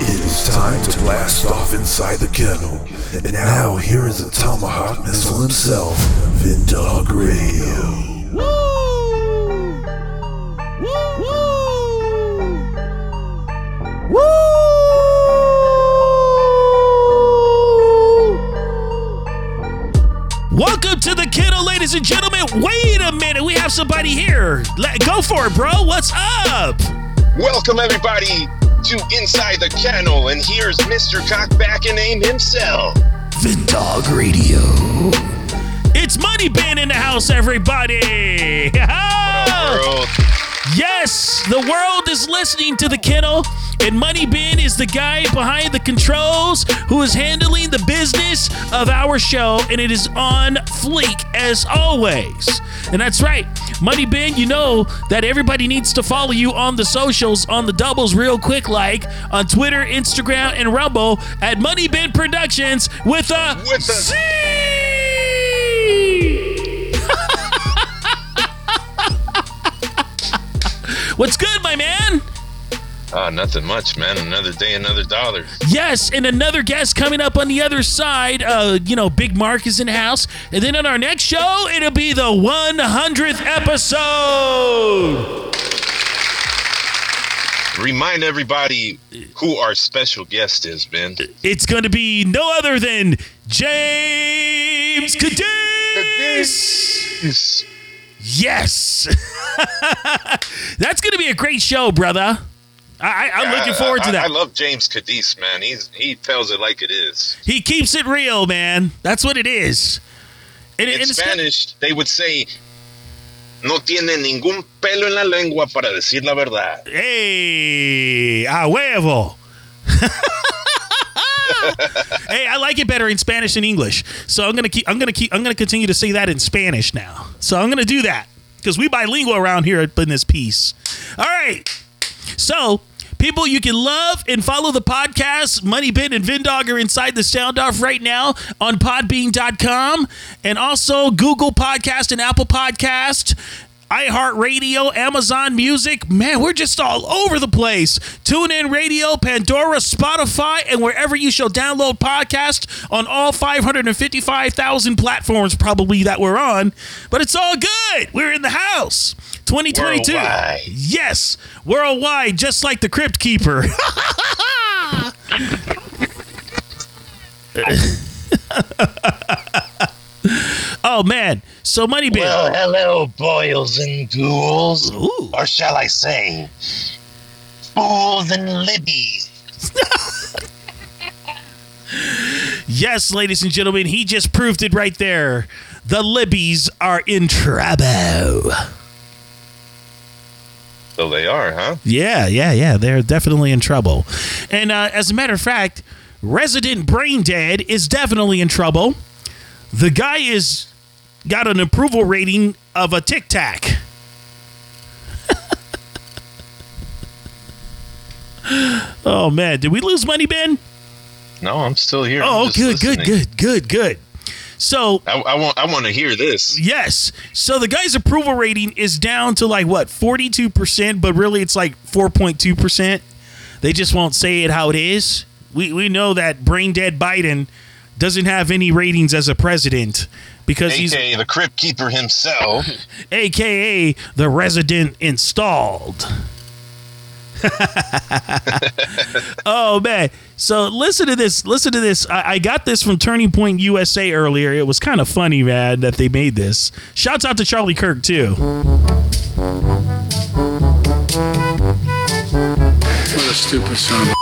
It is time to blast off inside the kennel. And now here is the Tomahawk Missile himself, Vindog Radio. Woo! Woo! Woo! Woo! Welcome to the kennel, ladies and gentlemen. Wait a minute, we have somebody here. Let go for it, bro. What's up? Welcome everybody to Inside the Kennel, and here's Mr. Cockback and Name himself. The Dog Radio. It's Money Bin in the house, everybody. World. Yes, the world is listening to the kennel, and Money Bin is the guy behind the controls who is handling the business of our show, and it is on fleek as always. And that's right, Money Bin, you know that everybody needs to follow you on the socials, on the doubles, real quick, like on Twitter, Instagram, and Rumble at Money Bin Productions with a With a C. What's good, my man? Ah, nothing much, man. Another day, another dollar. Yes, and another guest coming up on the other side. Uh, you know, Big Mark is in house. And then on our next show, it'll be the 100th episode. Remind everybody who our special guest is, Ben. It's going to be no other than James Cadiz. Yes. That's going to be a great show, brother. I, I, I'm looking forward to that. I, love James Cadiz, man. He's he tells it like it is. he keeps it real, man. That's what it is. And, In it's- Spanish, they would say, "No tiene ningún pelo en la lengua para decir la verdad." Hey, a huevo. hey, I like it better in Spanish than English. So I'm gonna keep. I'm gonna keep. I'm gonna continue to say that in Spanish now. So I'm gonna do that because we bilingual around here in this piece. All right. So. People, you can love and follow the podcast. Money Bin and Vindog are inside the sound off right now on podbean.com and also Google Podcast and Apple Podcast iHeartRadio, Amazon Music. Man, we're just all over the place. TuneIn Radio, Pandora, Spotify, and wherever you shall download podcasts on all 555,000 platforms probably that we're on. But it's all good. We're in the house. 2022. Worldwide. Yes, worldwide, just like the Crypt Keeper. oh man, so Money Bin. Well, hello, boils and ghouls, Ooh. or shall I say, fools and libbies. Yes, ladies and gentlemen, he just proved it right there. The Libbies are in trouble. So they are, huh? Yeah, yeah, yeah. They're definitely in trouble. And uh, as a matter of fact, Resident Brain Dead is definitely in trouble. The guy is got an approval rating of a Tic Tac. oh man, did we lose money, Ben? No, I'm still here. Oh, good, good, good, good, good. So I, I want, I want to hear this. Yes. So the guy's approval rating is down to like what, 42%, but really it's like 4.2%. They just won't say it how it is. We we know that brain dead Biden doesn't have any ratings as a president because he's AKA the Crypt Keeper himself. aka the resident installed. oh man. So listen to this. Listen to this. I, I got this from Turning Point USA earlier. It was kind of funny, man, that they made this. Shouts out to Charlie Kirk too. What a stupid son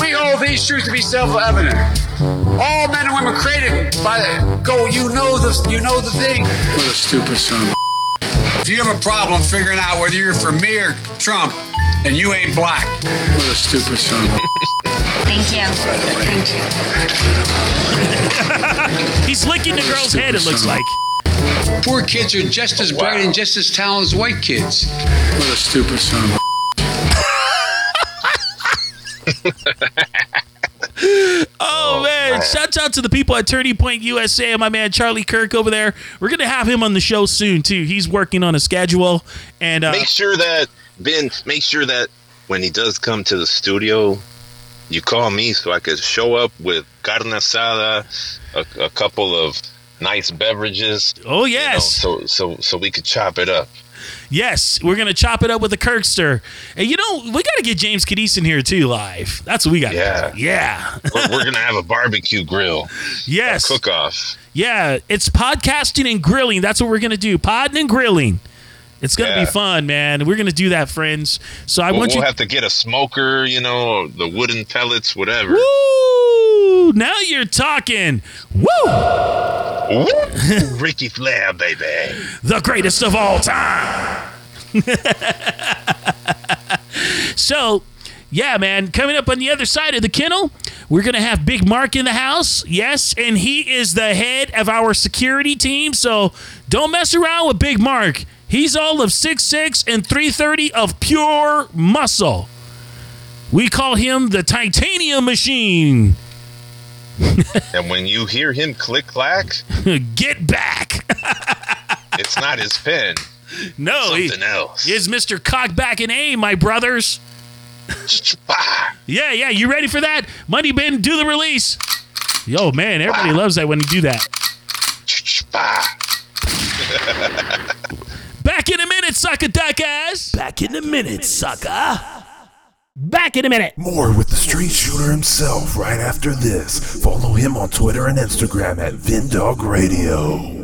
We hold these truths to be self-evident. All men and women created by the go. You know the you know the thing. What a stupid son If you have a problem figuring out whether you're for me or Trump, and you ain't black. What a stupid son of Thank you. Thank you. He's licking the girl's head, it looks like. Poor kids are just as bright and just as talented as white kids. What a stupid son of Oh, man. Shouts out to the people at Turning Point USA and my man Charlie Kirk over there. We're going to have him on the show soon, too. He's working on a schedule. And uh, Make sure that Ben, make sure that when he does come to the studio, you call me so I could show up with carne asada, a, a couple of nice beverages. Oh you know, yes, so so so we could chop it up. yes. We're gonna chop it up with a Kirkster, and you know we gotta get James Cadiz in here too live. That's what we got. Yeah. yeah, We're, we're gonna have a barbecue grill yes, cook off. yeah. It's podcasting and grilling. That's what we're gonna do. Podding and grilling. It's gonna be fun, man. We're gonna do that, friends. So I We'll, want we'll you. have to get a smoker, you know, the wooden pellets, whatever. Woo! Now you're talking. Woo! Woo! Ricky Flair, baby. the greatest of all time. so, yeah, man, coming up on the other side of the kennel, we're going to have Big Mark in the house. Yes, and he is the head of our security team. So, don't mess around with Big Mark. He's all of 6'6 and 330 of pure muscle. We call him the titanium machine. And when you hear him click clack, Get back. it's not his pen, no, he, something else. is Mr. Cockback and A, my brothers. Yeah, yeah. You ready for that? Money Bin, do the release. Yo, man, everybody loves that when you do that. Bah! Back in a minute, sucker duckers. Back in a minute, sucker. Back in a minute. More with the street shooter himself right after this. Follow him on Twitter and Instagram at Vindog Radio.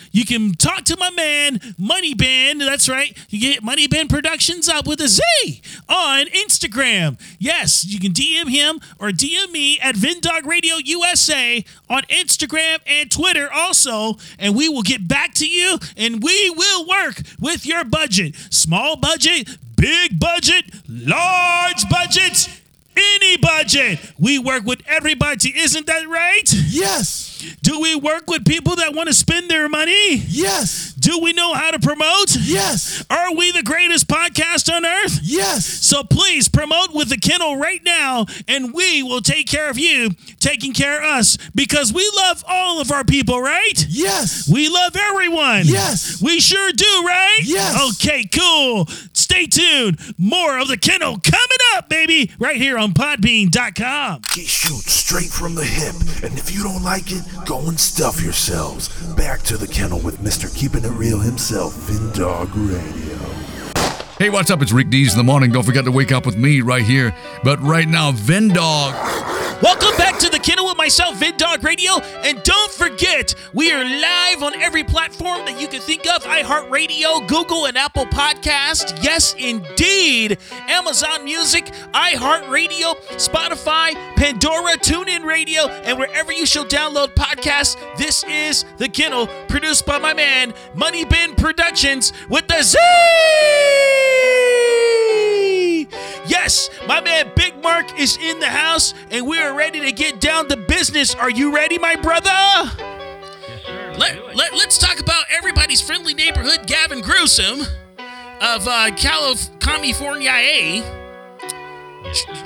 you can talk to my man, Money Bin. That's right. You get Money Bin Productions up with a Z on Instagram. Yes, you can DM him or DM me at Vindog Radio USA on Instagram and Twitter also. And we will get back to you and we will work with your budget. Small budget, big budget, large budget. Any budget. We work with everybody. Isn't that right? Yes. Do we work with people that want to spend their money? Yes. Do we know how to promote? Yes. Are we the greatest podcast on earth? Yes. So please promote with the kennel right now, and we will take care of you, taking care of us, because we love all of our people, right? Yes. We love everyone. Yes. We sure do, right? Yes. Okay, cool. Stay tuned. More of the kennel coming up, baby, right here on podbean.com. He shoots straight from the hip, and if you don't like it, go and stuff yourselves. Back to the kennel with Mr. Keeping It Real himself, Vindog Radio. Hey, what's up? It's Rick Dees in the morning. Don't forget to wake up with me right here. But right now, Vendog. Welcome back to the Kennel with myself, Vid Dog Radio. And don't forget, we are live on every platform that you can think of iHeartRadio, Google, and Apple Podcast. Yes, indeed. Amazon Music, iHeartRadio, Spotify, Pandora, TuneIn Radio, and wherever you shall download podcasts. This is The Kennel, produced by my man, Money Bin Productions, with the Z. Yes, my man Big Mark is in the house, and we are ready to get down to business. Are you ready, my brother? Let, let, us talk about everybody's friendly neighborhood, Gavin Gruesome of uh, Calif- California,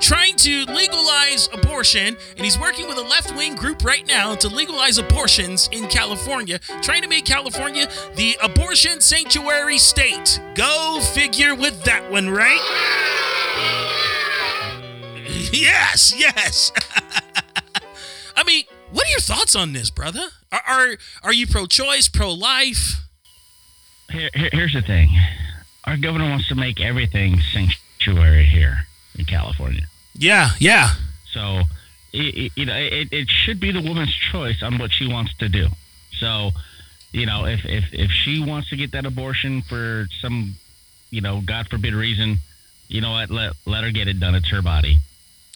trying to legalize abortion, and he's working with a left wing group right now to legalize abortions in California, trying to make California the abortion sanctuary state. Go figure with that one, right? yes, yes. I mean, what are your thoughts on this, brother? Are are, are you pro-choice, pro-life? Here, here- here's the thing. Our governor wants to make everything sanctuary here in California. Yeah, yeah. So, it, you know, it, it should be the woman's choice on what she wants to do. So, you know, if, if, if she wants to get that abortion for some, you know, God forbid reason, you know what, let, let her get it done. It's her body.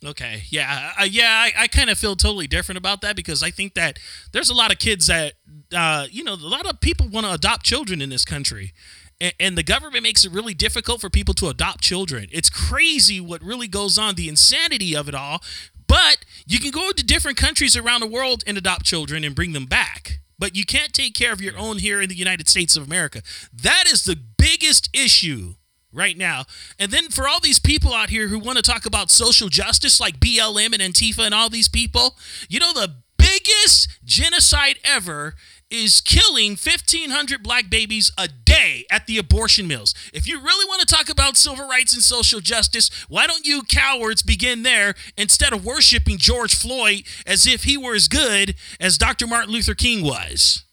Okay, yeah, uh, yeah. I, I kind of feel totally different about that because I think that there's a lot of kids that, uh, you know, a lot of people want to adopt children in this country, and, the government makes it really difficult for people to adopt children. It's crazy what really goes on, the insanity of it all. But You can go to different countries around the world and adopt children and bring them back, but you can't take care of your own here in the United States of America. That is the biggest issue right now. And then for all these people out here who want to talk about social justice, like BLM and Antifa and all these people, you know, the biggest genocide ever is killing 1,500 black babies a day at the abortion mills. If you really want to talk about civil rights and social justice, why don't you cowards begin there instead of worshiping George Floyd as if he were as good as Dr. Martin Luther King was?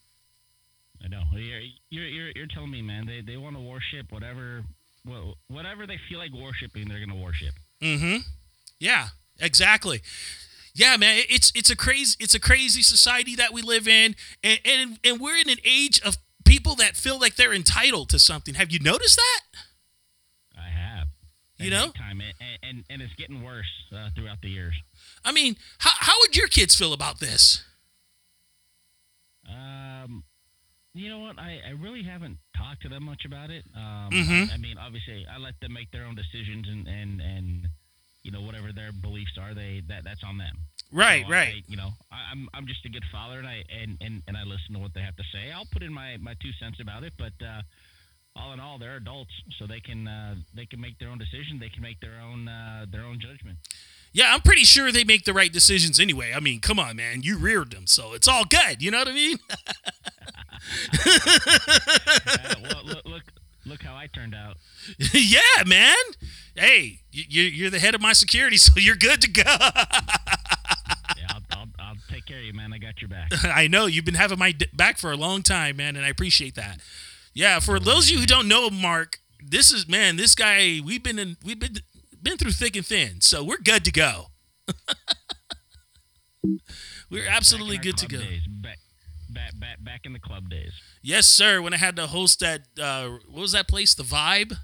I know. You're, you're, you're, telling me, man. They, they want to worship whatever well, whatever they feel like worshiping, they're going to worship. Mm-hmm. Yeah, exactly. Yeah, man, it's it's a crazy it's a crazy society that we live in, and and, and we're in an age of people that feel like they're entitled to something. Have you noticed that? I have. You know, time and, and and it's getting worse uh, throughout the years. I mean, how how would your kids feel about this? Um, you know what? I, I really haven't talked to them much about it. Um, Mhm. I, I mean, obviously, I let them make their own decisions, and, and, and you know whatever their beliefs are, they that that's on them. Right, So right. I- you know, I, I'm I'm just a good father, and I and, and, and I listen to what they have to say. I'll put in my, my two cents about it, but uh, all in all, they're adults, so they can uh, they can make their own decision. They can make their own uh, their own judgment. Yeah, I'm pretty sure they make the right decisions anyway. I mean, come on, man, you reared them, so it's all good. You know what I mean? Well, look, look look how I turned out. yeah, man. Hey, you, you- you're the head of my security, so you're good to go. Yeah, I'll, I'll, I'll take care of you, man. I got your back. I know you've been having my d- back for a long time, man, and I appreciate that. Yeah, for those of you who don't know Mark, this is man, this guy we've been in, we've been been through thick and thin, so we're good to go. we're absolutely Back in our good to go. Days. Back, back, back, back in the club days. Yes, sir. When I had to host that, uh, what was that place? The Vibe,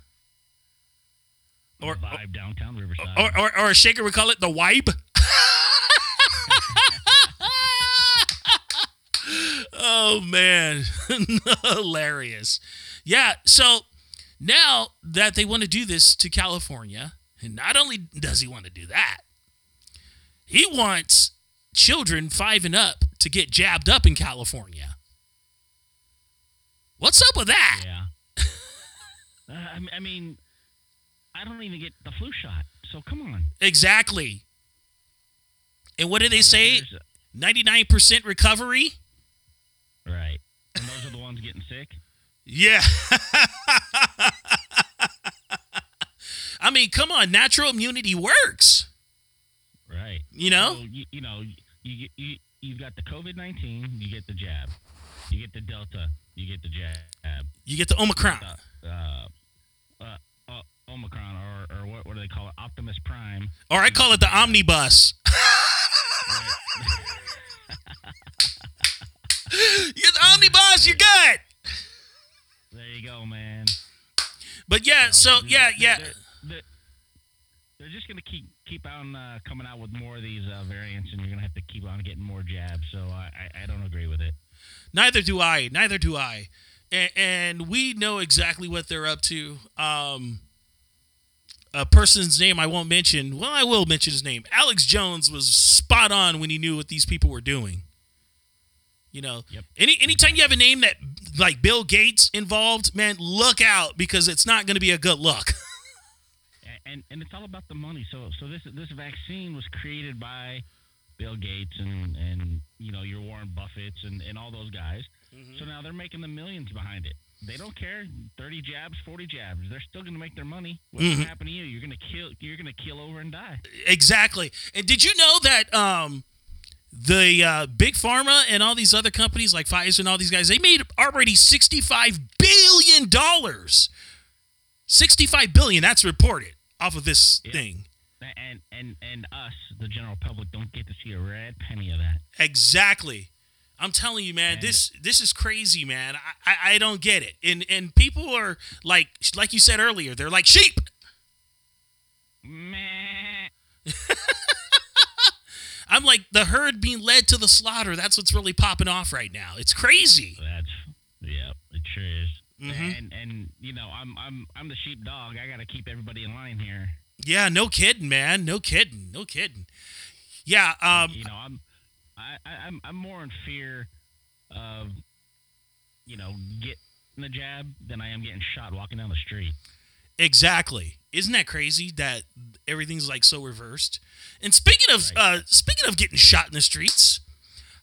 or Vibe downtown Riverside. or or, or a shaker would call it the Wibe. oh man, hilarious. Yeah. So now that they want to do this to California, and not only does he want to do that, he wants children five and up to get jabbed up in California. What's up with that? yeah. uh, I, I mean, I don't even get the flu shot. So come on. Exactly. And what do they say? 99% recovery? Right. And those are the ones getting sick. Yeah. I mean, come on, natural immunity works. Right. You know? So, you, you know, you, you you've got the COVID nineteen. You get the jab. You get the Delta. You get the jab. You get the Omicron. Uh, uh, uh, Omicron or, or what, what do they call it? Optimus Prime. Or I call it the omnibus. You're the omnibus, you're good. There you go, man. But yeah, so yeah, yeah. They're, they're, they're just gonna keep keep on uh, coming out with more of these uh, variants, and you're gonna have to keep on getting more jabs. So I, I, I don't agree with it. Neither do I. Neither do I. And, and we know exactly what they're up to. Um, a person's name I won't mention. Well, I will mention his name. Alex Jones was spot on when he knew what these people were doing. You know, Yep. any anytime you have a name that like Bill Gates involved, man, look out because it's not going to be a good look. A- And and it's all about the money. So so this this vaccine was created by Bill Gates and and you know your Warren Buffetts and and all those guys. So now they're making the millions behind it. They don't care. Thirty jabs, forty jabs. They're still going to make their money. What's going to happen to you? You're going to kill. You're going to kill over and die. exactly. And did you know that um, the uh, big pharma and all these other companies like Pfizer and all these guys, they made already $65 billion. 65 billion, That's reported off of this Yeah. thing. And and and us, the general public, don't get to see a red penny of that. Exactly. I'm telling you, man, And- this this is crazy, man. I, I I don't get it. And and people are like like you said earlier, they're like sheep. I'm like the herd being led to the slaughter. That's what's really popping off right now. It's crazy. That's yeah, it sure is. Mhm. And and you know, I'm I'm I'm the sheepdog. I got to keep everybody in line here. Yeah, no kidding, man. No kidding. No kidding. Yeah. Um. you know, I'm I, I, I'm I'm more in fear of you know getting the jab than I am getting shot walking down the street. Exactly. Isn't that crazy that everything's like so reversed? And speaking of uh, speaking of getting shot in the streets,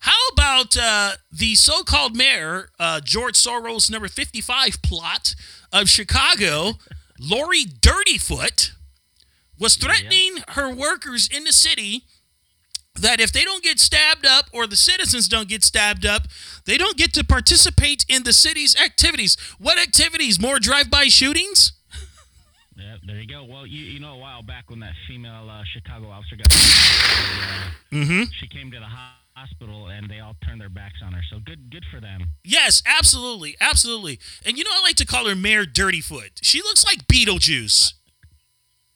how about uh, the so-called mayor uh, George Soros number fifty-five plot of Chicago, Lori Dirtyfoot, was threatening her workers in the city that if they don't get stabbed up or the citizens don't get stabbed up, they don't get to participate in the city's activities. What activities? More drive-by shootings? Yeah, there you go. Well, you you know a while back when that female uh, Chicago officer got, uh, Mm-hmm. she came to the ho- hospital and they all turned their backs on her. So good good for them. Yes, absolutely, absolutely. And you know, I like to call her Mayor Dirtyfoot. She looks like Beetlejuice.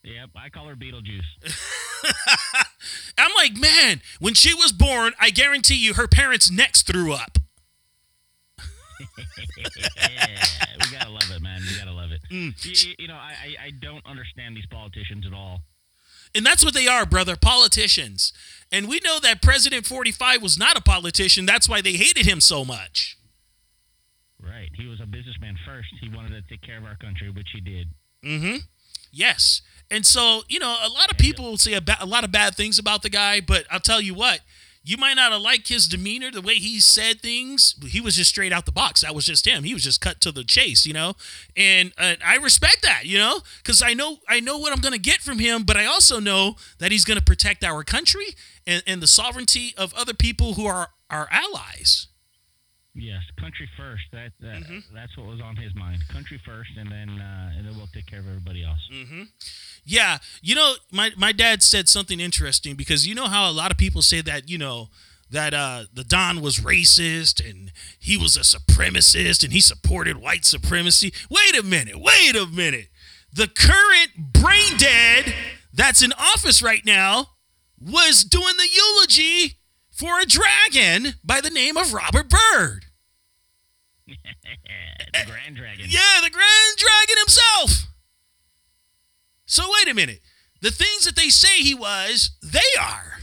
Yep, I call her Beetlejuice. I'm like, man, when she was born, I guarantee you her parents' necks threw up. yeah, we gotta love it, man. We gotta love it. Mm. You, you- know, I I don't understand these politicians at all. And that's what they are, brother, politicians. And we know that President 45 was not a politician. That's why they hated him so much. Right. He was a businessman first. He wanted to take care of our country, which he did. Mm-hmm. Yes. And so, you know, a lot of people say a, ba- a lot of bad things about the guy, but I'll tell you what, you might not have liked his demeanor, the way he said things. He was just straight out the box. That was just him. He was just cut to the chase, you know. And uh, I respect that, you know, because I know I know what I'm to get from him, but I also know that he's to protect our country and, and the sovereignty of other people who are our allies. Yes, country first. That, that that's what was on his mind. Country first, and then uh, and then we'll take care of everybody else. Yeah, you know, my my dad said something interesting because you know how a lot of people say that you know that uh, the Don was racist and he was a supremacist and he supported white supremacy. Wait a minute, wait a minute. The current brain dead that's in office right now was doing the eulogy for a dragon by the name of Robert Byrd. the Grand Dragon. Yeah, the Grand Dragon himself. So wait a minute. The things that they say he was, they are.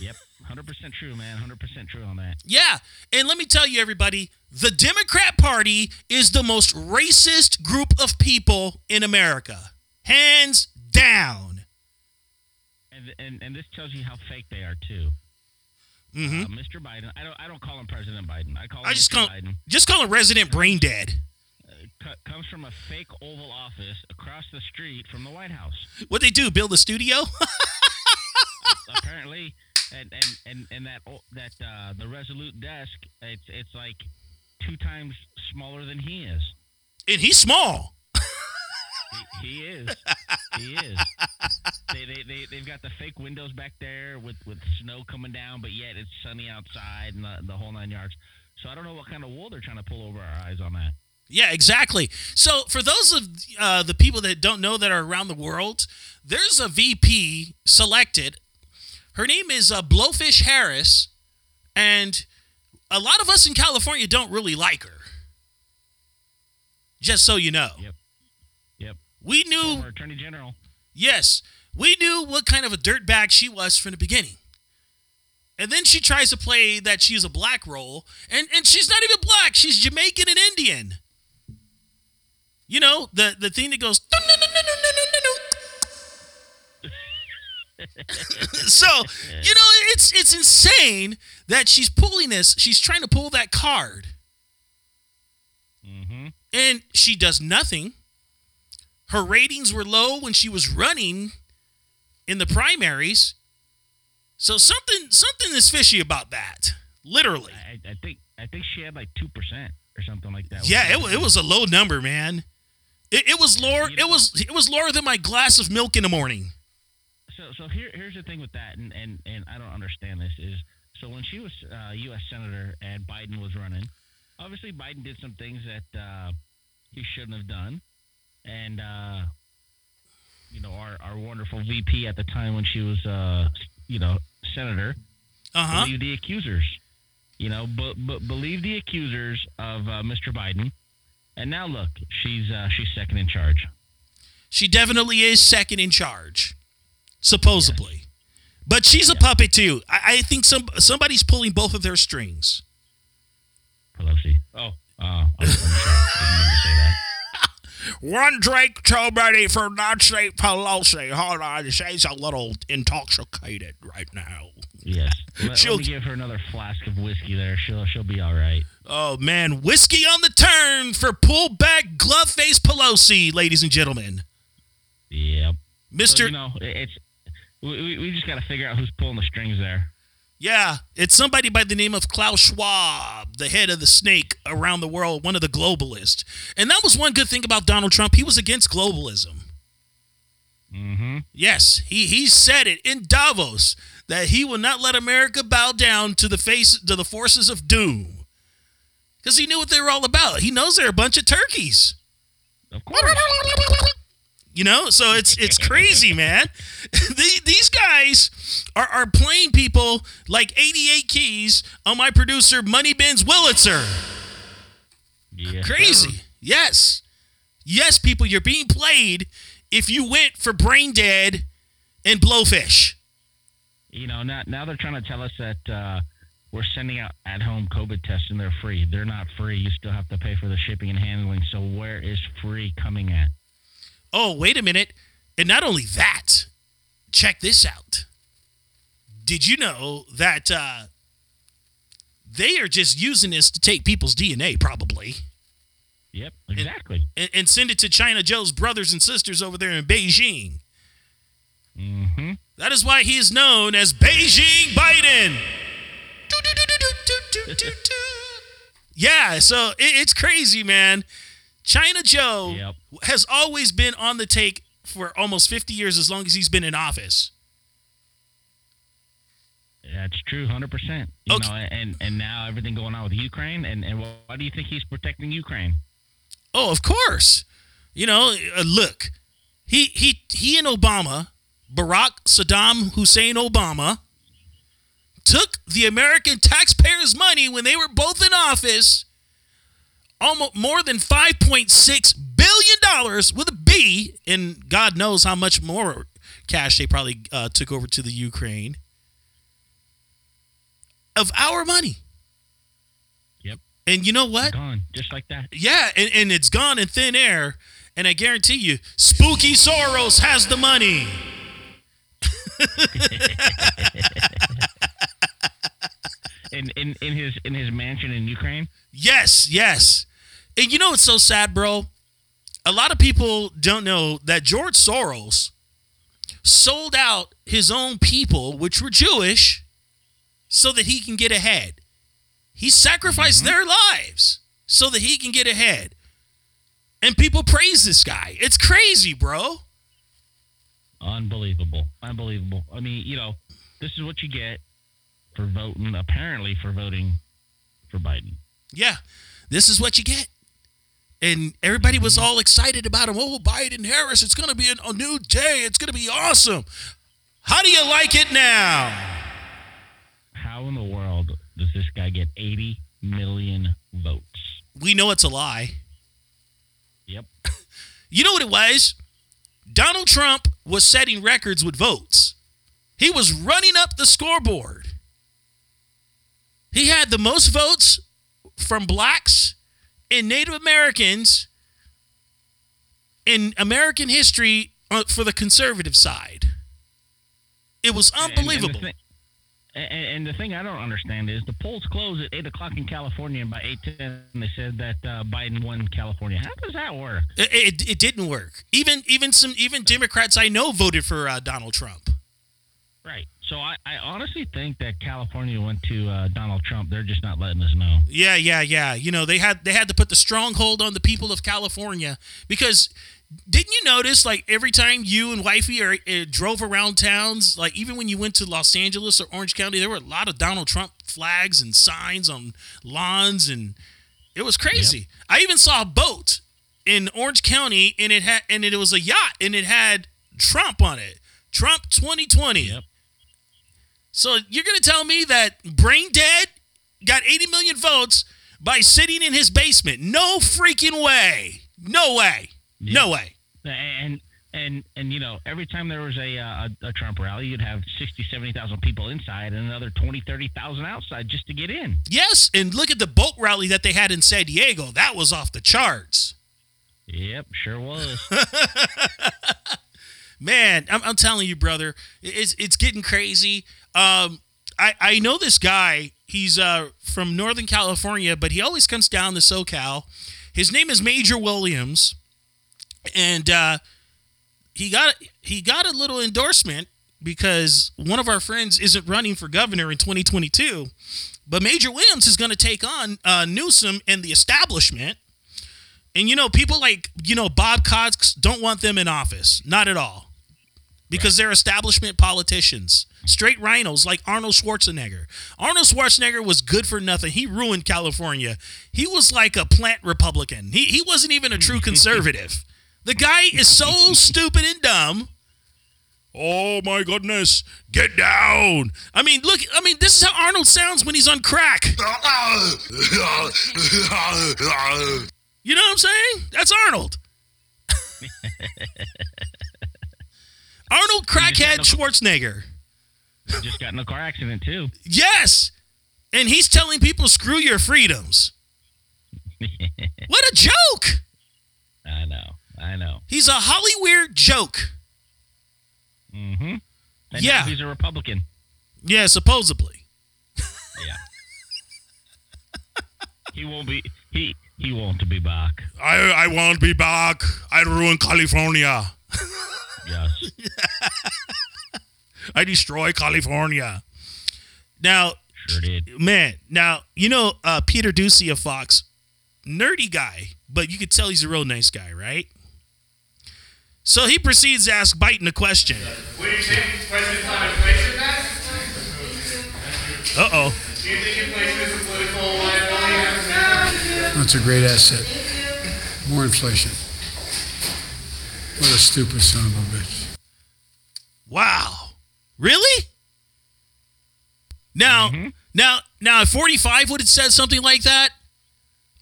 Yep, hundred percent true, man. Hundred percent true on that. Yeah. And let me tell you, everybody, the Democrat Party is the most racist group of people in America. Hands down. And and, and this tells you how fake they are too. hmm Uh, Mr. Biden. I don't I don't call him President Biden. I call him I just Mr. call Biden. just call him Resident Brain Dead. Co- comes from a fake Oval Office across the street from the White House. What they do? Build a studio? Apparently, and and and, and that that uh, the Resolute desk. It's it's like two times smaller than he is. and he's small. He, he is. He is. They, they, they, they've got the fake windows back there with, with snow coming down, but yet it's sunny outside and the, the whole nine yards. So I don't know what kind of wool they're trying to pull over our eyes on that. Yeah, exactly. So, for those of uh, the people that don't know that are around the world, there's a VP selected. Her name is uh, Blowfish Harris, and a lot of us in California don't really like her. Just so you know, Yep. Yep. We knew, Former Attorney General. yes, we knew what kind of a dirtbag she was from the beginning. And then she tries to play that she's a black role, and, and she's not even black. She's Jamaican and Indian. You know, the, the thing that goes. so, you know, it's it's insane that she's pulling this. She's trying to pull that card. Mm-hmm. And she does nothing. Her ratings were low when she was running in the primaries. So something something is fishy about that. Literally. I, I think I think she had like two percent or something like that. Yeah, it, it was a low number, man. It, it was lower. It was it was lower than my glass of milk in the morning. So so here here's the thing with that, and and, and I don't understand this is so when she was uh, U.S. senator and Biden was running, obviously Biden did some things that uh, he shouldn't have done, and uh, you know our our wonderful VP at the time when she was uh, you know senator Uh huh. believe the accusers, you know, but but believe the accusers of uh, Mr. Biden, and now look, she's uh, she's second in charge. She definitely is second in charge. supposedly. But she's a puppet too. I, I think some somebody's pulling both of their strings. Pelosi. Oh, uh, I'm, I'm sorry. Didn't mean to say that. One drink too many for Nancy Pelosi. Hold on, she's a little intoxicated right now. Yes. Let, She'll- let give her another flask of whiskey there. She'll she'll be all right. Oh man, whiskey on the turn for pull back glove face Pelosi, ladies and gentlemen. Yep. So, Mister, you know, it's we, we- we just got to figure out who's pulling the strings there. Yeah, it's somebody by the name of Klaus Schwab, the head of the snake around the world, one of the globalists. And that was one good thing about Donald Trump. He was against globalism. Mm-hmm. Yes, he he said it in Davos that he will not let America bow down to the face to the forces of doom. Because he knew what they were all about. He knows they're a bunch of turkeys. Of course. You know, so it's it's crazy, man. The- These guys are, are playing people like 88 keys on my producer Money Bin's Wurlitzer. Yeah. Crazy. Yes. Yes, people, you're being played if you went for brain dead and blowfish. You know, now now they're trying to tell us that uh, we're sending out at-home COVID tests and they're free. They're not free. You still have to pay for the shipping and handling. So where is free coming at? Oh, wait a minute. And not only that, check this out. Did you know that uh, they are just using this to take people's DNA, probably, Yep, exactly. and, and send it to China Joe's brothers and sisters over there in Beijing? Mm-hmm. That is why he is known as Beijing Biden. yeah, so it, it's crazy, man. China Joe Yep. has always been on the take for almost 50 years, as long as he's been in office. That's true, hundred percent. You Okay. know, and and now everything going on with Ukraine, and and why do you think he's protecting Ukraine? Oh, of course. You know, uh, look, he he he and Obama, Barack Saddam Hussein Obama, took the American taxpayers' money when they were both in office, almost more than five point six billion dollars with a B, and God knows how much more cash they probably uh, took over to the Ukraine of our money. Yep. And you know what? Gone, just like that. Yeah, and, and it's gone in thin air. And I guarantee you, Spooky Soros has the money. In in in his in his mansion in Ukraine. Yes, yes. And you know what's so sad, bro? A lot of people don't know that George Soros sold out his own people, which were Jewish, so that he can get ahead. He sacrificed mm-hmm. their lives so that he can get ahead. And people praise this guy. It's crazy, bro. Unbelievable. Unbelievable. I mean, you know, this is what you get for voting, apparently for voting for Biden. Yeah, this is what you get. And everybody was all excited about him. Oh, Biden Harris, it's going to be a, a new day. It's going to be awesome. How do you like it now? How in the world does this guy get 80 million votes? We know it's a lie. Yep. You know what it was? Donald Trump was setting records with votes. He was running up the scoreboard. He had the most votes from blacks and Native Americans in American history uh, for the conservative side. It was And- and the unbelievable. And, and the thing I don't understand is the polls closed at eight o'clock in California, and by eight ten they said that uh, Biden won California. How does that work? It, it, it didn't work. Even even some even Democrats I know voted for uh, Donald Trump. So I, I honestly think that California went to uh, Donald Trump. They're just not letting us know. Yeah, yeah, yeah. You know, they had they had to put the stronghold on the people of California because didn't you notice like every time you and wifey or uh, drove around towns, like even when you went to Los Angeles or Orange County, there were a lot of Donald Trump flags and signs on lawns, and it was crazy. I even saw a boat in Orange County, and it had and it was a yacht, and it had Trump on it. Trump 2020. Yep. So you're gonna tell me that Brain Dead got 80 million votes by sitting in his basement? No freaking way. No way. No way. And, and and you know every time there was a uh, a, a Trump rally, you'd have 60, 70,000 people inside and another 20, 30,000 outside just to get in. Yes, and look at the boat rally that they had in San Diego. That was off the charts. Yep, sure was. Man, I'm, I'm telling you, brother, it's it's getting crazy. Um, I I know this guy. He's uh from Northern California, but he always comes down to SoCal. His name is Major Williams, and uh, he got he got a little endorsement because one of our friends isn't running for governor in 2022, but Major Williams is going to take on uh, Newsom and the establishment. And you know, people like you know Bob Cox don't want them in office, not at all, because they're establishment politicians, straight rhinos like Arnold Schwarzenegger. Arnold Schwarzenegger was good for nothing. He ruined California. He was like a plant Republican. He he wasn't even a true conservative. The guy is so stupid and dumb. Oh my goodness, get down. I mean, look, I mean, this is how Arnold sounds when he's on crack. You know what I'm saying? That's Arnold. Arnold crackhead Schwarzenegger. Just got in a car accident too. Yes. And he's telling people screw your freedoms. What a joke. I know, I know. He's a Hollyweird joke. Mm-hmm. And Yeah. he's a Republican. Yeah, supposedly. Yeah. he won't be. He he won't be back. I I won't be back. I ruin California. Yes. I destroy California. Now, Sure did. man, now you know uh, Peter Doocy of Fox, nerdy guy, but you could tell he's a real nice guy, right? So he proceeds to ask Biden a question. What do you think President Clinton places that? Uh oh. Do you think he places as a political liability? That's a great asset. More inflation. What a stupid son of a bitch. Wow. Really? Now, mm-hmm. now, now, if 45 would have said something like that,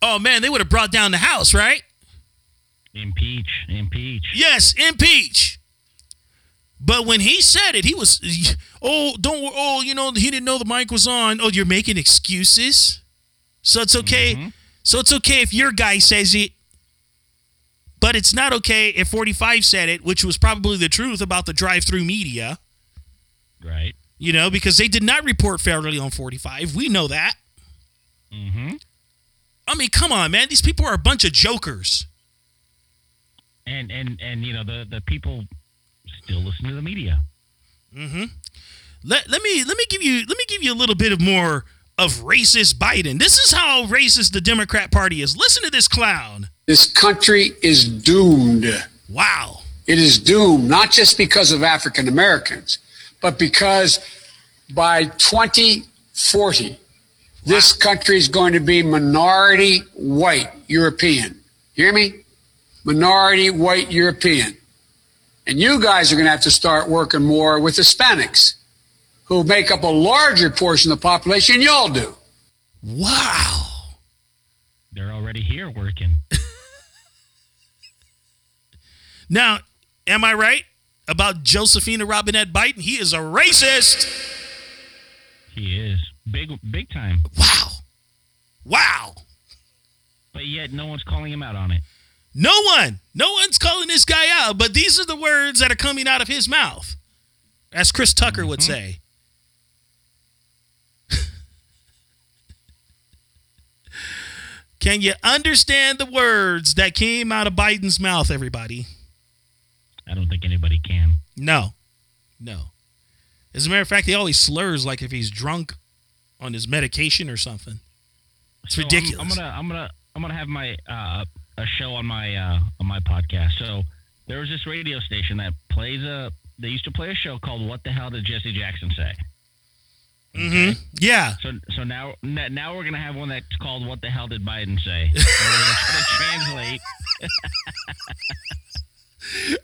oh man, they would have brought down the house, right? Impeach. Impeach. Yes, impeach. But when he said it, he was, oh, don't, oh, you know, he didn't know the mic was on. Oh, you're making excuses. So it's okay. Mm-hmm. So it's okay if your guy says it, but it's not okay if 45 said it, which was probably the truth about the drive-through media. Right. You know, because they did not report fairly on 45. We know that. Mm-hmm. I mean, come on, man. These people are a bunch of jokers. And and and you know the the people still listen to the media. Let, let me let me give you let me give you a little bit of more of racist Biden. This is how racist the Democrat Party is. Listen to this clown. This country is doomed. Wow. It is doomed, not just because of African Americans, but because by 2040, this country is going to be minority white European. Hear me? Minority white European. And you guys are going to have to start working more with Hispanics, who make up a larger portion of the population than y'all do. Wow. They're already here working. Now, am I right about Josephina Robinette Biden? He is a racist. He is big big time. Wow. Wow. But yet no one's calling him out on it. No one, no one's calling this guy out, but these are the words that are coming out of his mouth, as Chris Tucker would mm-hmm. say. Can you understand the words that came out of Biden's mouth, everybody? I don't think anybody can. No, no. As a matter of fact, he always slurs like if he's drunk on his medication or something. It's So I'm- ridiculous. I'm, gonna I'm gonna I'm gonna have my uh, a show on my uh, on my podcast. So there was this radio station that plays a. They used to play a show called "What the Hell Did Jesse Jackson Say." Mm-hmm. Yeah. So so now now we're gonna have one that's called "What the Hell Did Biden Say?" We're gonna try to translate.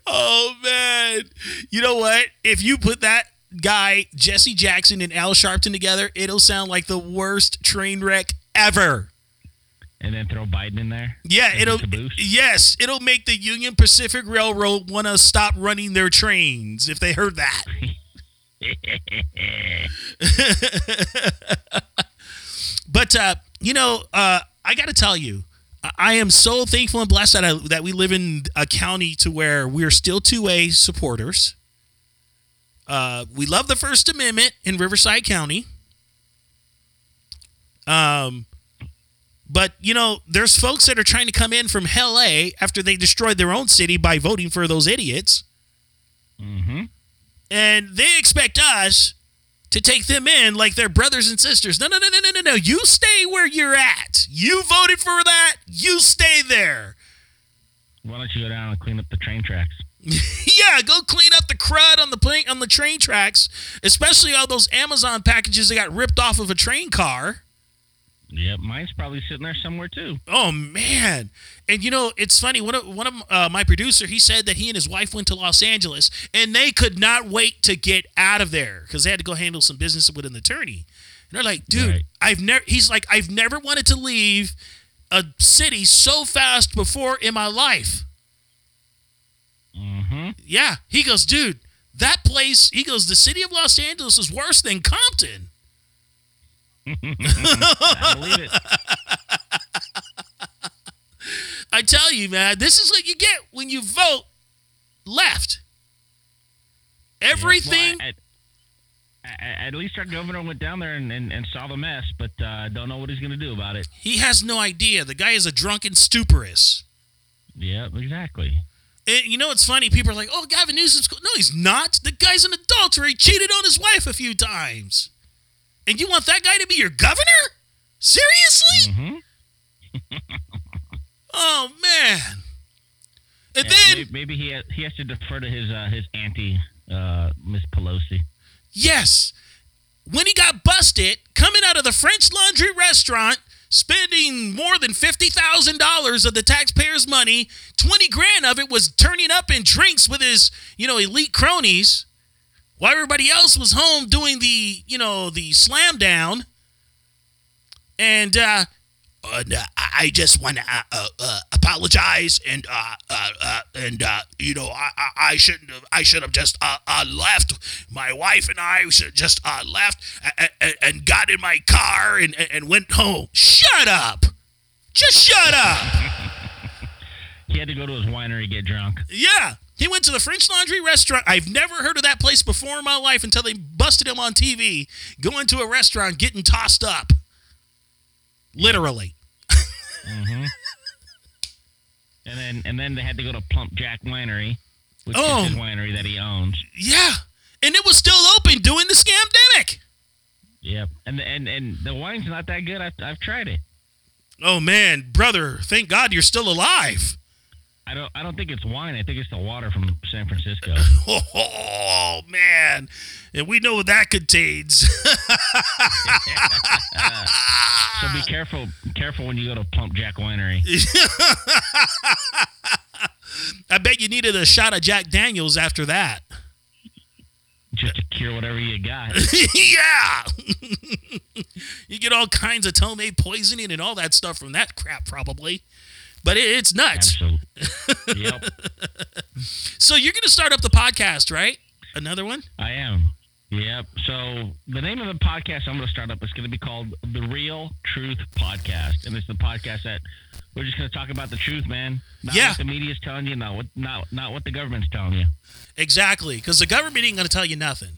Oh man. You know what? If you put that guy, Jesse Jackson and Al Sharpton together, it'll sound like the worst train wreck ever. and then throw Biden in there. Yeah, it'll yes, it'll make the Union Pacific Railroad want to stop running their trains if they heard that. but uh, you know, uh, I got to tell you, I- am so thankful and blessed that I, that we live in a county to where we're still two A supporters. Uh, we love the First Amendment in Riverside County. Um, but you know, there's folks that are trying to come in from Hell A after they destroyed their own city by voting for those idiots, Mm-hmm. and they expect us to take them in like they're brothers and sisters. No, no, no, no, no, no, no. You stay where you're at. You voted for that. You stay there. Why don't you go down and clean up the train tracks? yeah, go clean up the crud on the plane on the train tracks, especially all those Amazon packages that got ripped off of a train car. Yep, mine's probably sitting there somewhere too. Oh man! And you know, it's funny. One of one of uh, my producer, he said that he and his wife went to Los Angeles, and they could not wait to get out of there because they had to go handle some business with an attorney. And they're like, "Dude, Right. I've never." He's like, "I've never wanted to leave a city so fast before in my life." Mm-hmm. Yeah, he goes, "Dude, that place." He goes, "The city of Los Angeles is worse than Compton." I believe it. I tell you, man, this is what you get when you vote left. Everything. Well, at, at, at least our governor went down there and, and, and saw the mess, but uh, don't know what he's going to do about it. He has no idea. The guy is a drunken stuporous. Yep, exactly. And you know what's funny? People are like, "Oh, Gavin Newsom's cool." No, he's not. The guy's an adulterer. He cheated on his wife a few times. And you want that guy to be your governor? Seriously? Mm-hmm. Oh man. And Yeah, then maybe, maybe he has, he has to defer to his uh, his auntie, uh, Miss Pelosi. Yes. When he got busted coming out of the French Laundry restaurant, spending more than $50,000 of the taxpayers' money, 20 grand of it was turning up in drinks with his, you know, elite cronies, while everybody else was home doing the, you know, the slam down. And uh, uh, I just want to uh, uh, uh, apologize and uh, uh, uh, and uh, you know I, I, I shouldn't have I should have just uh, uh, left. My wife and I should just uh, left and, and got in my car and, and went home. Shut up! Just shut up! He had to go to his winery get drunk. Yeah. He went to the French Laundry restaurant. I've never heard of that place before in my life until they busted him on TV going to a restaurant getting tossed up. Literally. Mm-hmm. And then and then they had to go to Plump Jack Winery, which Oh. is his winery that he owns. Yeah. And it was still open during the scamdemic. Yep. And and and the wine's not that good. I've I've tried it. Oh man, brother, thank God you're still alive. I don't I don't think it's wine. I think it's the water from San Francisco. Oh man. And we know what that contains. so be careful careful when you go to Plump Jack Winery. I bet you needed a shot of Jack Daniels after that. just to cure whatever you got. yeah. you get all kinds of tomato poisoning and all that stuff from that crap, probably. But it, it's nuts. Absolutely. Yep, So you're going to start up the podcast, right? Another one? I am. Yep. So the name of the podcast I'm going to start up is going to be called The Real Truth Podcast, and it's the podcast that we're just going to talk about the truth, man. Not Yeah. what the media's telling you, not what not not what the government's telling you. Exactly. Because the government ain't going to tell you nothing.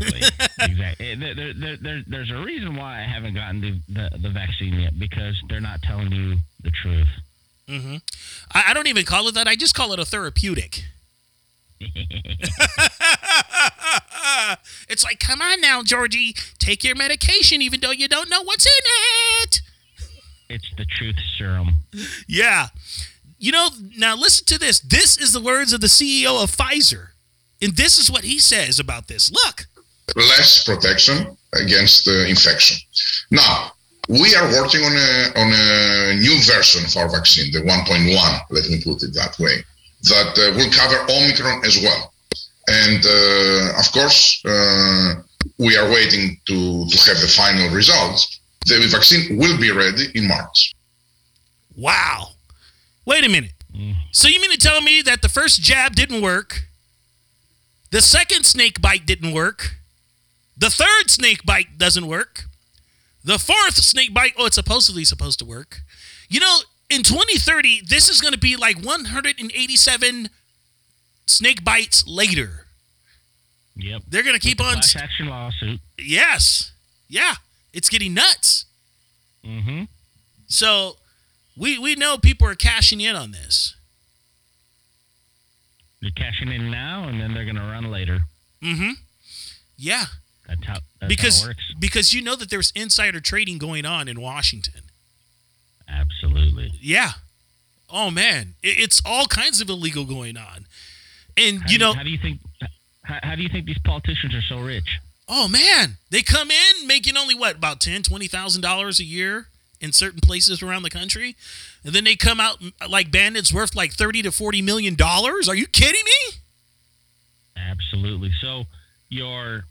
Exactly. exactly. There, there, there, there- there's a reason why I haven't gotten the, the, the vaccine yet because they're not telling you the truth. Mm-hmm. I, I don't even call it that. I just call it a therapeutic. it's like, come on now, Georgie. Take your medication even though you don't know what's in it. It's the truth serum. Yeah. You know, now listen to this. This is the words of the CEO of Pfizer. And this is what he says about this. Look. Less protection against infection. Now, we are working on a, on a new version of our vaccine, the 1.1, let me put it that way, that uh, will cover Omicron as well. And uh, of course, uh, we are waiting to, to have the final results. the vaccine will be ready in March. Wow. Wait a minute. So you mean to tell me that the first jab didn't work? The second snake bite didn't work? The third snake bite doesn't work? The fourth snake bite, oh, it's supposedly supposed to work. You know, in 2030, this is going to be like 187 snake bites later. Yep. They're going to keep on. Class action lawsuit. Yes. Yeah. It's getting nuts. Mm-hmm. So we we know people are cashing in on this. They're cashing in now, and then they're going to run later. Mm-hmm. Yeah. That's how. That's because how works. because you know that there's insider trading going on in Washington. Absolutely. Yeah. Oh man, it, it's all kinds of illegal going on, and How you do know, how do you think? How, how do you think these politicians are so rich? oh man, they come in making only what about ten, twenty thousand dollars a year in certain places around the country, and then they come out like bandits worth like thirty to forty million dollars. Are you kidding me? Absolutely. So your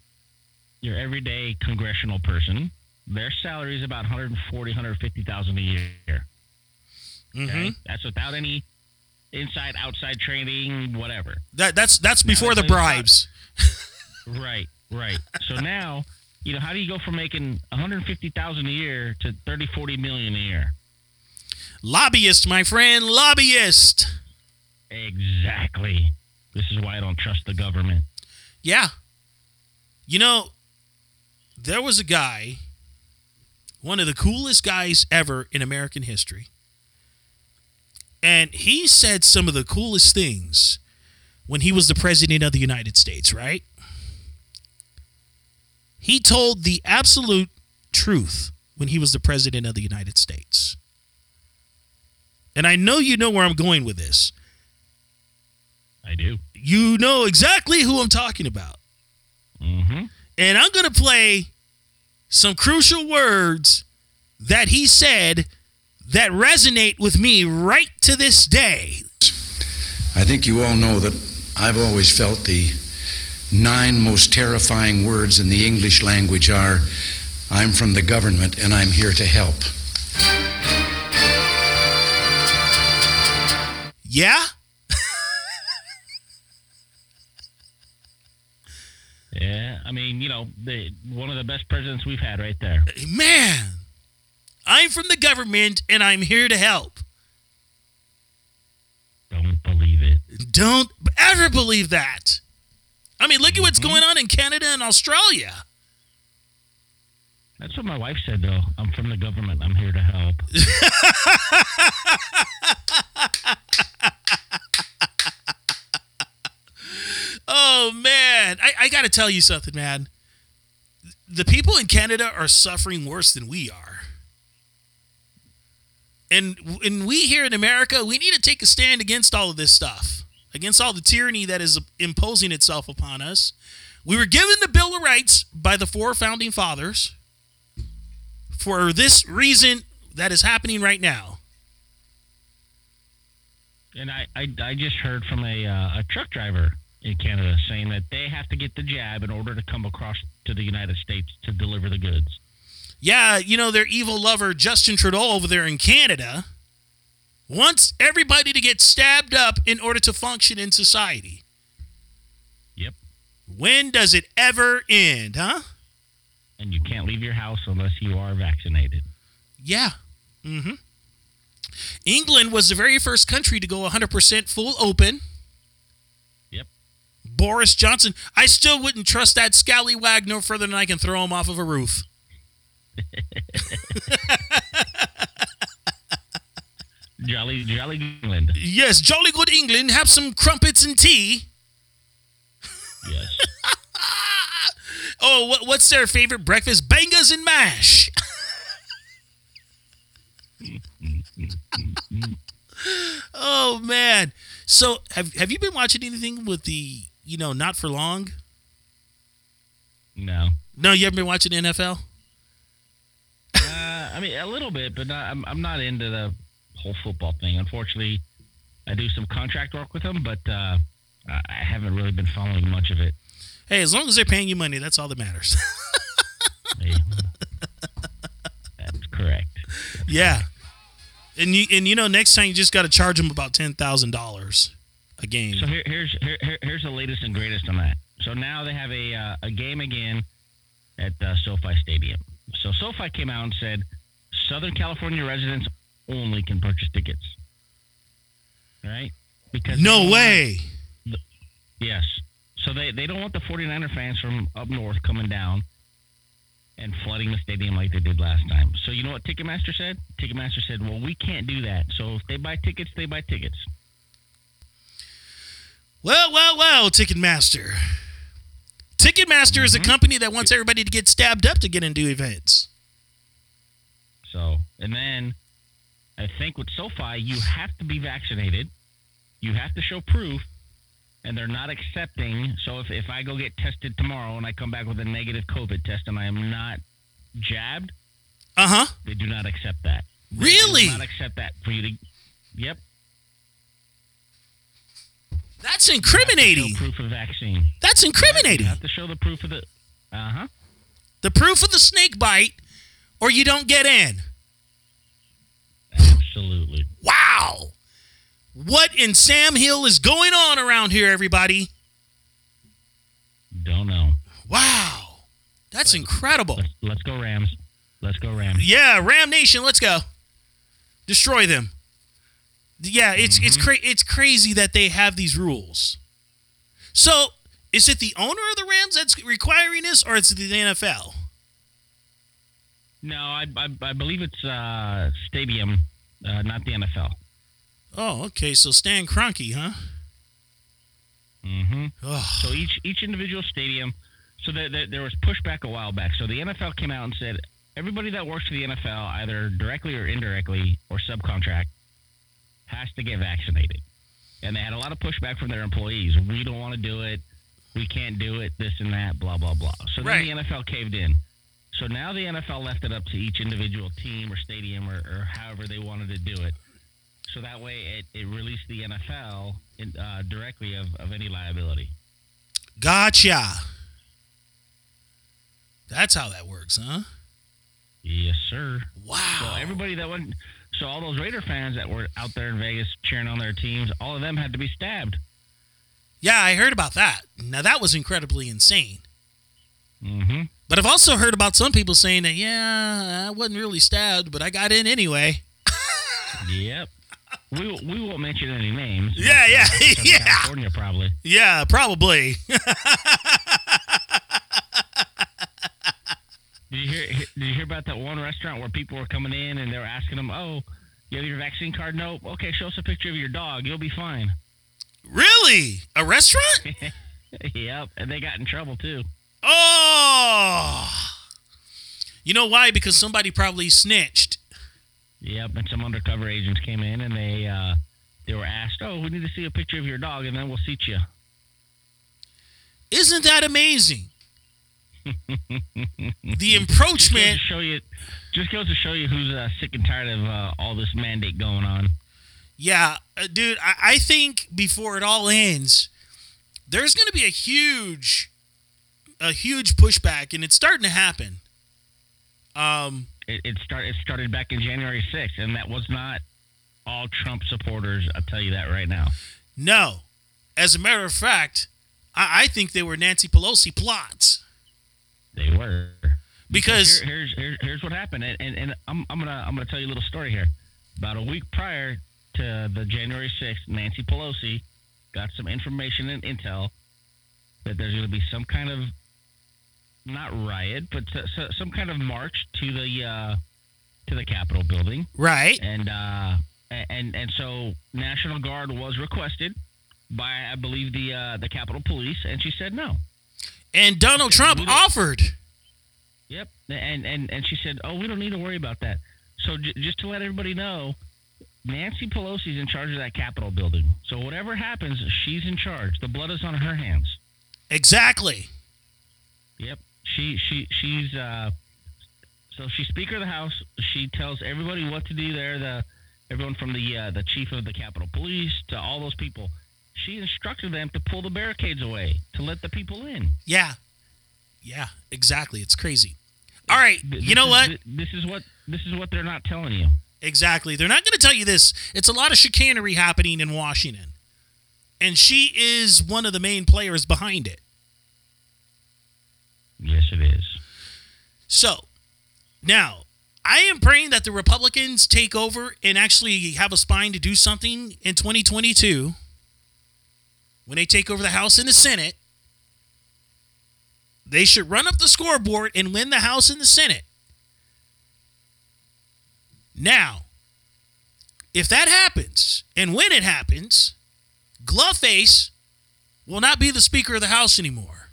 your everyday congressional person, their salary is about 140, 150,000 a year. Mm-hmm. Okay? That's without any inside outside training, whatever. That that's that's before the bribes. Right, right. So now, you know, how do you go from making 150,000 a year to 30, 40 million a year? Lobbyist, my friend, lobbyist. Exactly. This is why I don't trust the government. Yeah. You know, there was a guy, one of the coolest guys ever in American history. And he said some of the coolest things when he was the president of the United States, right? He told the absolute truth when he was the president of the United States. And I know you know where I'm going with this. I do. You know exactly who I'm talking about. Mm-hmm. And I'm going to play some crucial words that he said that resonate with me right to this day. I think you all know that I've always felt the nine most terrifying words in the English language are I'm from the government and I'm here to help. Yeah? Yeah, I mean, you know, the, one of the best presidents we've had right there. Man, I'm from the government and I'm here to help. Don't believe it. Don't ever believe that. I mean, look at what's mm-hmm. going on in Canada and Australia. That's what my wife said, though. I'm from the government. I'm here to help. Oh man, I, I got to tell you something, man. The people in Canada are suffering worse than we are, and and we here in America, we need to take a stand against all of this stuff, against all the tyranny that is imposing itself upon us. We were given the Bill of Rights by the four founding fathers for this reason that is happening right now. And I, I, I just heard from a, uh, a truck driver in Canada saying that they have to get the jab in order to come across to the United States to deliver the goods. Yeah, you know, their evil lover, Justin Trudeau, over there in Canada, wants everybody to get stabbed up in order to function in society. Yep. When does it ever end, huh? And you can't leave your house unless you are vaccinated. Yeah. Mm-hmm. England was the very first country to go 100% full open. Boris Johnson, I still wouldn't trust that scallywag no further than I can throw him off of a roof. Jolly, jolly England. Yes, jolly good England. Have some crumpets and tea. Yes. Oh, what, what's their favorite breakfast? Bangers and mash. oh man. So have have you been watching anything with the you know not for long? No. No, you haven't been watching the NFL. Uh, I mean, a little bit, but not, I'm, I'm not into the whole football thing. Unfortunately, I do some contract work with them, but uh, I haven't really been following much of it. Hey, as long as they're paying you money, that's all that matters. Hey. Yeah. And you and you know next time you just got to charge them about ten thousand dollars a game. So here, here's here, here- here's the latest and greatest on that. So now they have a uh, a game again at uh, SoFi Stadium. So SoFi came out and said Southern California residents only can purchase tickets. Right? Because no way. want- yes. So they, they don't want the 49er fans from up north coming down and flooding the stadium like they did last time. So you know what Ticketmaster said? Ticketmaster said, "Well, we can't do that. So if they buy tickets, they buy tickets." Well, well, well, Ticketmaster. Ticketmaster is a Mm-hmm. company that wants everybody to get stabbed up to get into events. So, and then I think with SoFi, you have to be vaccinated. You have to show proof, and they're not accepting. So, if, if I go get tested tomorrow and I come back with a negative COVID test and I am not jabbed, Uh huh. they do not accept that. They Really? do not accept that for you to. Yep. That's incriminating. proof of vaccine. That's incriminating. You have to show the proof of the. Uh huh. The proof of the snake bite, or you don't get in. Absolutely. Wow. What in Sam Hill is going on around here, everybody? Don't know. Wow. That's incredible. Let's, let's go Rams. Let's go Rams. Yeah, Ram Nation, let's go. Destroy them. Yeah, it's it's Mm-hmm. cra- it's crazy that they have these rules. So, is it the owner of the Rams that's requiring this, or is it the NFL? No, I, I, I believe it's uh, stadium, uh, not the NFL. Oh, okay. So Stan Kroenke, huh? Mm hmm Oh, So each each individual stadium. So there, there was pushback a while back. So the NFL came out and said everybody that works for the NFL, either directly or indirectly or subcontract, has to get vaccinated. And they had a lot of pushback from their employees. We don't want to do it. We can't do it. This and that. Blah blah blah. So then the NFL caved in. So now the NFL left it up to each individual team or stadium or, or however they wanted to do it. So that way it, it released the NFL in, uh, directly of, of any liability. gotcha. That's how that works, huh? Yes, sir. Wow. So everybody that went, so all those Raider fans that were out there in Vegas cheering on their teams, all of them had to be stabbed. Yeah, I heard about that. Now that was incredibly insane. Mm-hmm. But I've also heard about some people saying that, yeah, I wasn't really stabbed, but I got in anyway. Yep. We won't- we won't mention any names. Yeah, yeah, Southern yeah. California probably. Yeah, probably. Did you hear? Did you hear about that one restaurant where people were coming in and they were asking them, "Oh, you have your vaccine card? Nope. Okay, show us a picture of your dog. You'll be fine." really? A restaurant? yep. And they got in trouble too. Oh. You know why? Because somebody probably snitched. Yep, and some undercover agents came in and they uh, they were asked, "Oh, we need to see a picture of your dog, and then we'll seat you." Isn't that amazing? The Just goes encroachment. show you, just goes to show you who's uh, sick and tired of uh, all this mandate going on. Yeah, uh, dude, I, I think before it all ends, there's going to be a huge, a huge pushback, and it's starting to happen. Um, It, it start it started back in January sixth, and that was not all Trump supporters. I'll tell you that right now. no, as a matter of fact, I, I think they were Nancy Pelosi plots They were because Here- here's here's here's what happened, and, and, and I'm, I'm gonna I'm gonna tell you a little story here. About a week prior to the January 6th, Nancy Pelosi got some information and intel that there's going to be some kind of not riot, but s- s- some kind of march to the uh, to the Capitol building, right, and uh, and and so National Guard was requested by I believe the uh, the Capitol Police, and she said no. And Donald Trump offered. Yep, and and and she said, "Oh, we don't need to worry about that." So j- just to let everybody know, Nancy Pelosi's in charge of that Capitol building. So whatever happens, she's in charge. The blood is on her hands. Exactly. Yep, she she she's uh, so she's Speaker of the House. She tells everybody what to do there. The everyone from the uh, the chief of the Capitol Police to all those people. She instructed them to pull the barricades away to let the people in. Yeah. Yeah, exactly. It's crazy. All right, th- you know this what? is- This is what this is what they're not telling you. Exactly. They're not going to tell you this. It's a lot of chicanery happening in Washington. And she is one of the main players behind it. Yes, it is. So, now, I am praying that the Republicans take over and actually have a spine to do something in 2022 when they take over the House and the Senate. They should run up the scoreboard and win the House and the Senate. Now, if that happens, and when it happens, Glovface will not be the Speaker of the House anymore.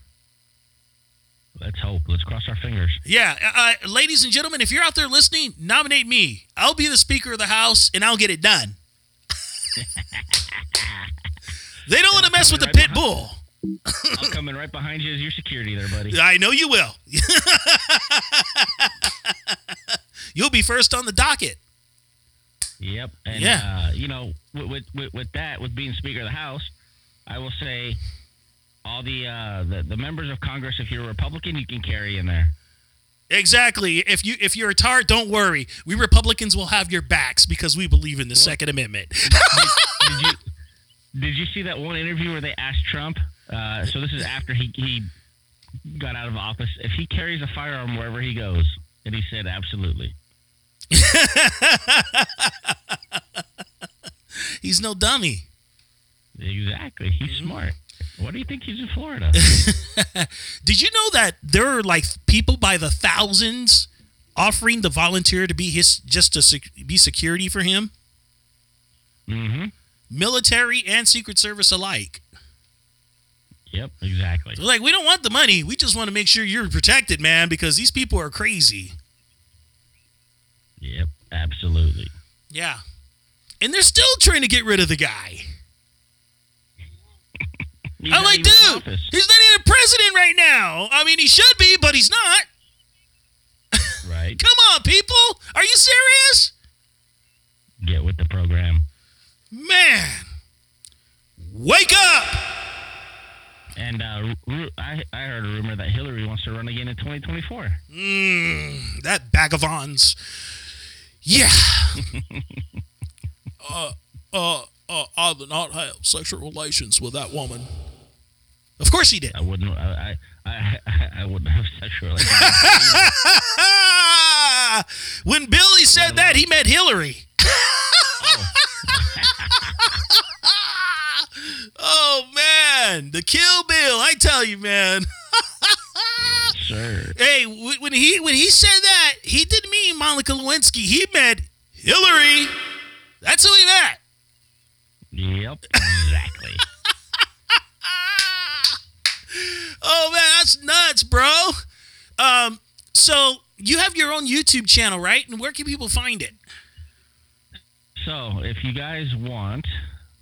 Let's hope. Let's cross our fingers. Yeah, uh, uh, ladies and gentlemen, if you're out there listening, nominate me. I'll be the Speaker of the House, and I'll get it done. they don't want to mess with the pit bull. I'm coming right behind you as your security there, buddy. I know you will. You'll be first on the docket. Yep. And Yeah. uh, you know, with, with with that, with being Speaker of the House, I will say all the uh the, the members of Congress, if you're a Republican, you can carry in there. Exactly. If you if you're a tart, don't worry. We Republicans will have your backs because we believe in the Second Amendment. Did you did you see that one interview where they asked Trump? Uh, so this is after he he got out of office. If he carries a firearm wherever he goes, and he said absolutely. He's no dummy. Exactly. He's Mm-hmm. smart. What do you think he's in Florida? Did you know that there are like people by the thousands offering to volunteer to be his just to sec- be security for him? mm-hmm. Military and Secret Service alike. Yep. Exactly. They're like, we don't want the money. We just want to make sure you're protected, man, because these people are crazy. Yep. Absolutely. Yeah. And they're still trying to get rid of the guy. I'm like, dude, office. he's not even president right now. I mean, he should be, but he's not. Right. Come on, people. Are you serious? Get with the program. Man. Wake up. And uh, ru- I, I heard a rumor that Hillary wants to run again in 2024. Mm, that bag of ons. Yeah. uh, uh, uh, I did not have sexual relations with that woman. Of course he did. I wouldn't. I I, I, I wouldn't have sexual relations. when Billy said that, he meant Hillary. The Kill Bill! I tell you, man. Sir. Hey, when he when he said that, he didn't mean Monica Lewinsky. He meant Hillary. That's who he meant. Yep. Exactly. Oh man, that's nuts, bro. Um, so you have your own YouTube channel, right? And where can people find it? so if you guys want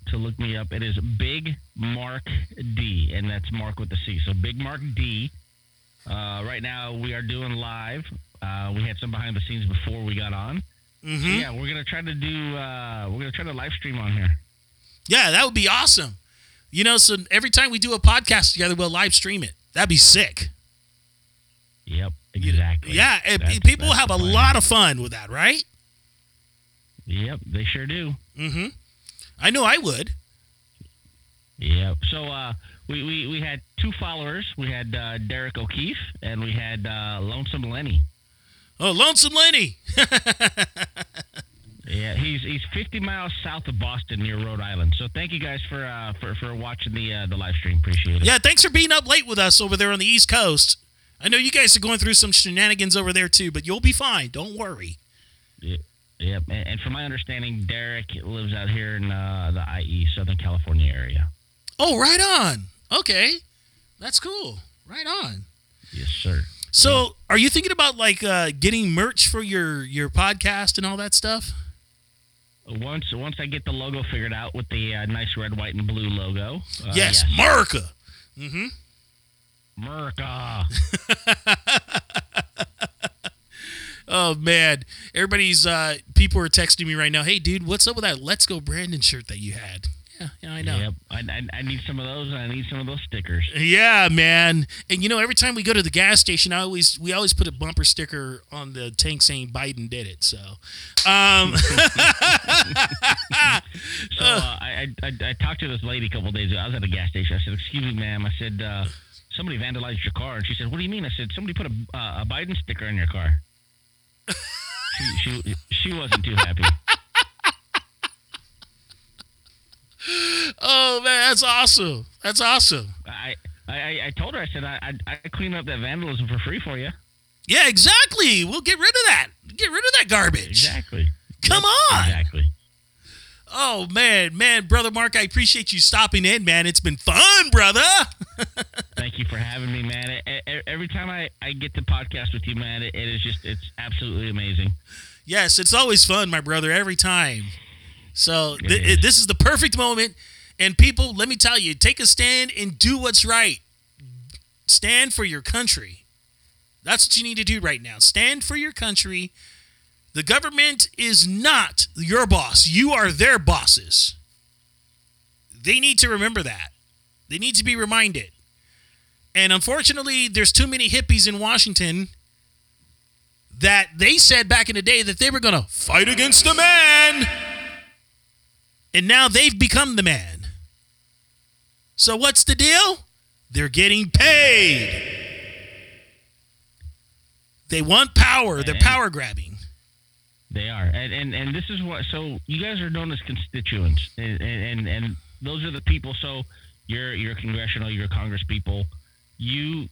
to look me up, it is Big Marc D, and that's Marc with the C. So Big Marc D. Uh, right now we are doing live. Uh, we had some behind the scenes before we got on. Mm-hmm. Yeah, we're gonna try to do. Uh, we're gonna try to live stream on here. Yeah, that would be awesome. You know, so every time we do a podcast together, we'll live stream it. That'd be sick. Yep. Exactly. Yeah, That's- people that's have a plan. lot of fun with that, right? Yep. They sure do. Mm-hmm. I know I would. Yep. So uh, we, we, we had two followers. We had uh, Derek O'Keefe and we had uh, Lonesome Lenny. Oh, Lonesome Lenny. Yeah, he's he's 50 miles south of Boston near Rhode Island. So thank you guys for uh, for for watching the uh, the live stream. Appreciate it. Yeah, thanks for being up late with us over there on the East Coast. I know you guys are going through some shenanigans over there too, but you'll be fine. Don't worry. Yep. Yep. And, and from my understanding, Derek lives out here in uh, the IE Southern California area. Oh, right on. Okay, that's cool. Right on. Yes, sir. So, are you thinking about like uh, getting merch for your your podcast and all that stuff? Once once I get the logo figured out with the uh, nice red, white, and blue logo. Uh, yes, America. Mm-hmm. America. Oh man, everybody's uh people are texting me right now. Hey, dude, what's up with that Let's Go Brandon shirt that you had? Yeah, yeah, I know. Yep. I, I, I need some of those, and I need some of those stickers. Yeah, man. And you know, every time we go to the gas station, I always we always put a bumper sticker on the tank saying Biden did it. So, um, So uh, I, I, I I talked to this lady a couple of days ago. I was at a gas station. I said, "Excuse me, ma'am." I said, uh, "Somebody vandalized your car," and she said, "What do you mean?" I said, "Somebody put a uh, a Biden sticker on your car." She, she she wasn't too happy. oh man, that's awesome. That's awesome. I, I I told her. I said, "I I I clean up that vandalism for free for you." Yeah, exactly. We'll get rid of that. Get rid of that garbage. Exactly. Come on. Exactly. Oh man, man, brother Marc, I appreciate you stopping in, man. It's been fun, brother. Thank you for having me, man. Every time I, I get to podcast with you, man, it, it is just it's absolutely amazing. Yes, it's always fun, my brother, every time. So th- is. this is the perfect moment. And people, let me tell you, take a stand and do what's right. Stand for your country. That's what you need to do right now. Stand for your country. The government is not your boss. You are their bosses. They need to remember that. They need to be reminded. And unfortunately, there's too many hippies in Washington that they said back in the day that they were going to fight against the man. And now they've become the man. So what's the deal? They're getting paid. They want power. They're power grabbing. They are, and and, and this is what. So you guys are known as constituents, and, and and those are the people. So you're you're congressional, you're Congress people. You,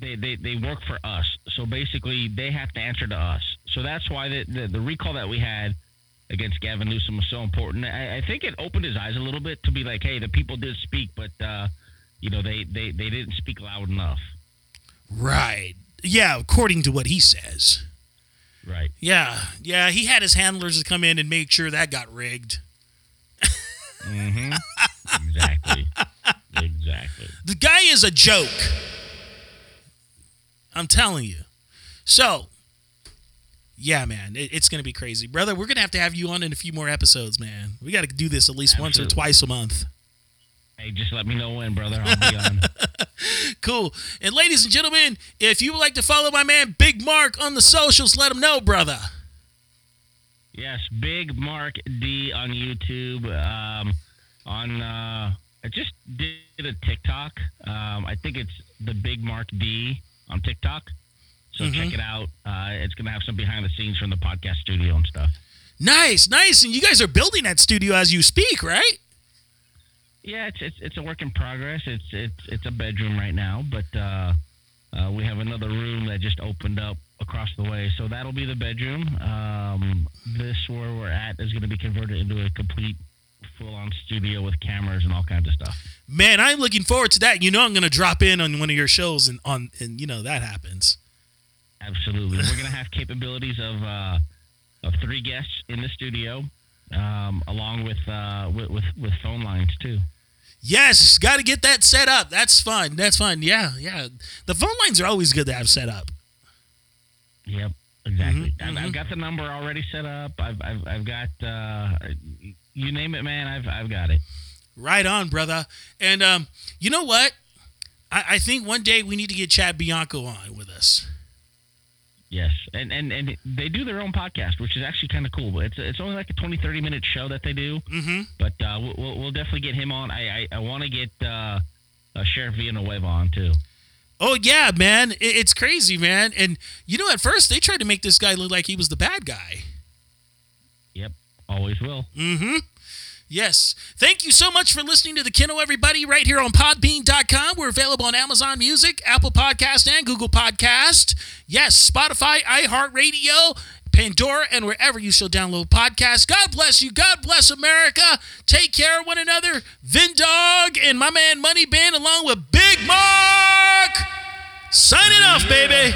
they they they work for us. So basically, they have to answer to us. So that's why the the, the recall that we had against Gavin Newsom was so important. I, I think it opened his eyes a little bit to be like, hey, the people did speak, but uh, you know they they they didn't speak loud enough. Right. Yeah, according to what he says. Right. Yeah. Yeah, he had his handlers to come in and make sure that got rigged. Mm-hmm. exactly. Exactly. The guy is a joke. I'm telling you. So, yeah, man, it- it's going to be crazy. Brother, we're going to have to have you on in a few more episodes, man. We got to do this at least once or twice a month. Hey, just let me know when, brother. I'll be on. Cool. And ladies and gentlemen, if you would like to follow my man Big Marc on the socials, let him know, brother. Yes, Big Marc D on YouTube. Um, on uh, I just did a TikTok. Um, I think it's the Big Marc D on TikTok. So Mhm. check it out. Uh, it's gonna have some behind the scenes from the podcast studio and stuff. Nice, nice. And you guys are building that studio as you speak, right? Yeah, it's it's, it's a work in progress. It's it's it's a bedroom right now, but uh, uh, we have another room that just opened up across the way, so that'll be the bedroom. Um, this where we're at is going to be converted into a complete full-on studio with cameras and all kinds of stuff. Man, I'm looking forward to that. You know I'm going to drop in on one of your shows and on and you know that happens. Absolutely, we're going to have capabilities of uh, of three guests in the studio, um, along with, uh, with with with phone lines too. Yes, got to get that set up. That's fun. That's fun. Yeah, yeah. The phone lines are always good to have set up. Yep, exactly. Mhm, I've, I've mhm. got the number already set up. I've I've, I've got uh, you name it, man. I've I've got it. Right on, brother. And um, you know what? I, I think one day we need to get Chad Bianco on with us. Yes, and and and they do their own podcast, which is actually kind of cool. But it's it's only like a 20, 30 minute show that they do. Mm-hmm. But uh, we'll- we'll we'll definitely get him on. I I, I want to get uh, uh, Sheriff Villanueva on too. Oh yeah, man. It, it's crazy, man. And you know, at first they tried to make this guy look like he was the bad guy. Yep, always will. Mm-hmm. Yes. Thank you so much for listening to the Kennel, everybody, right here on Podbean.com. We're available on Amazon Music, Apple Podcast, and Google Podcast. Yes, Spotify, iHeartRadio, Pandora, and wherever you shall download podcasts. God bless you. God bless America. Take care of one another. Vinn Dogg and my man Money Bin, along with Big Marc. Signing off, baby.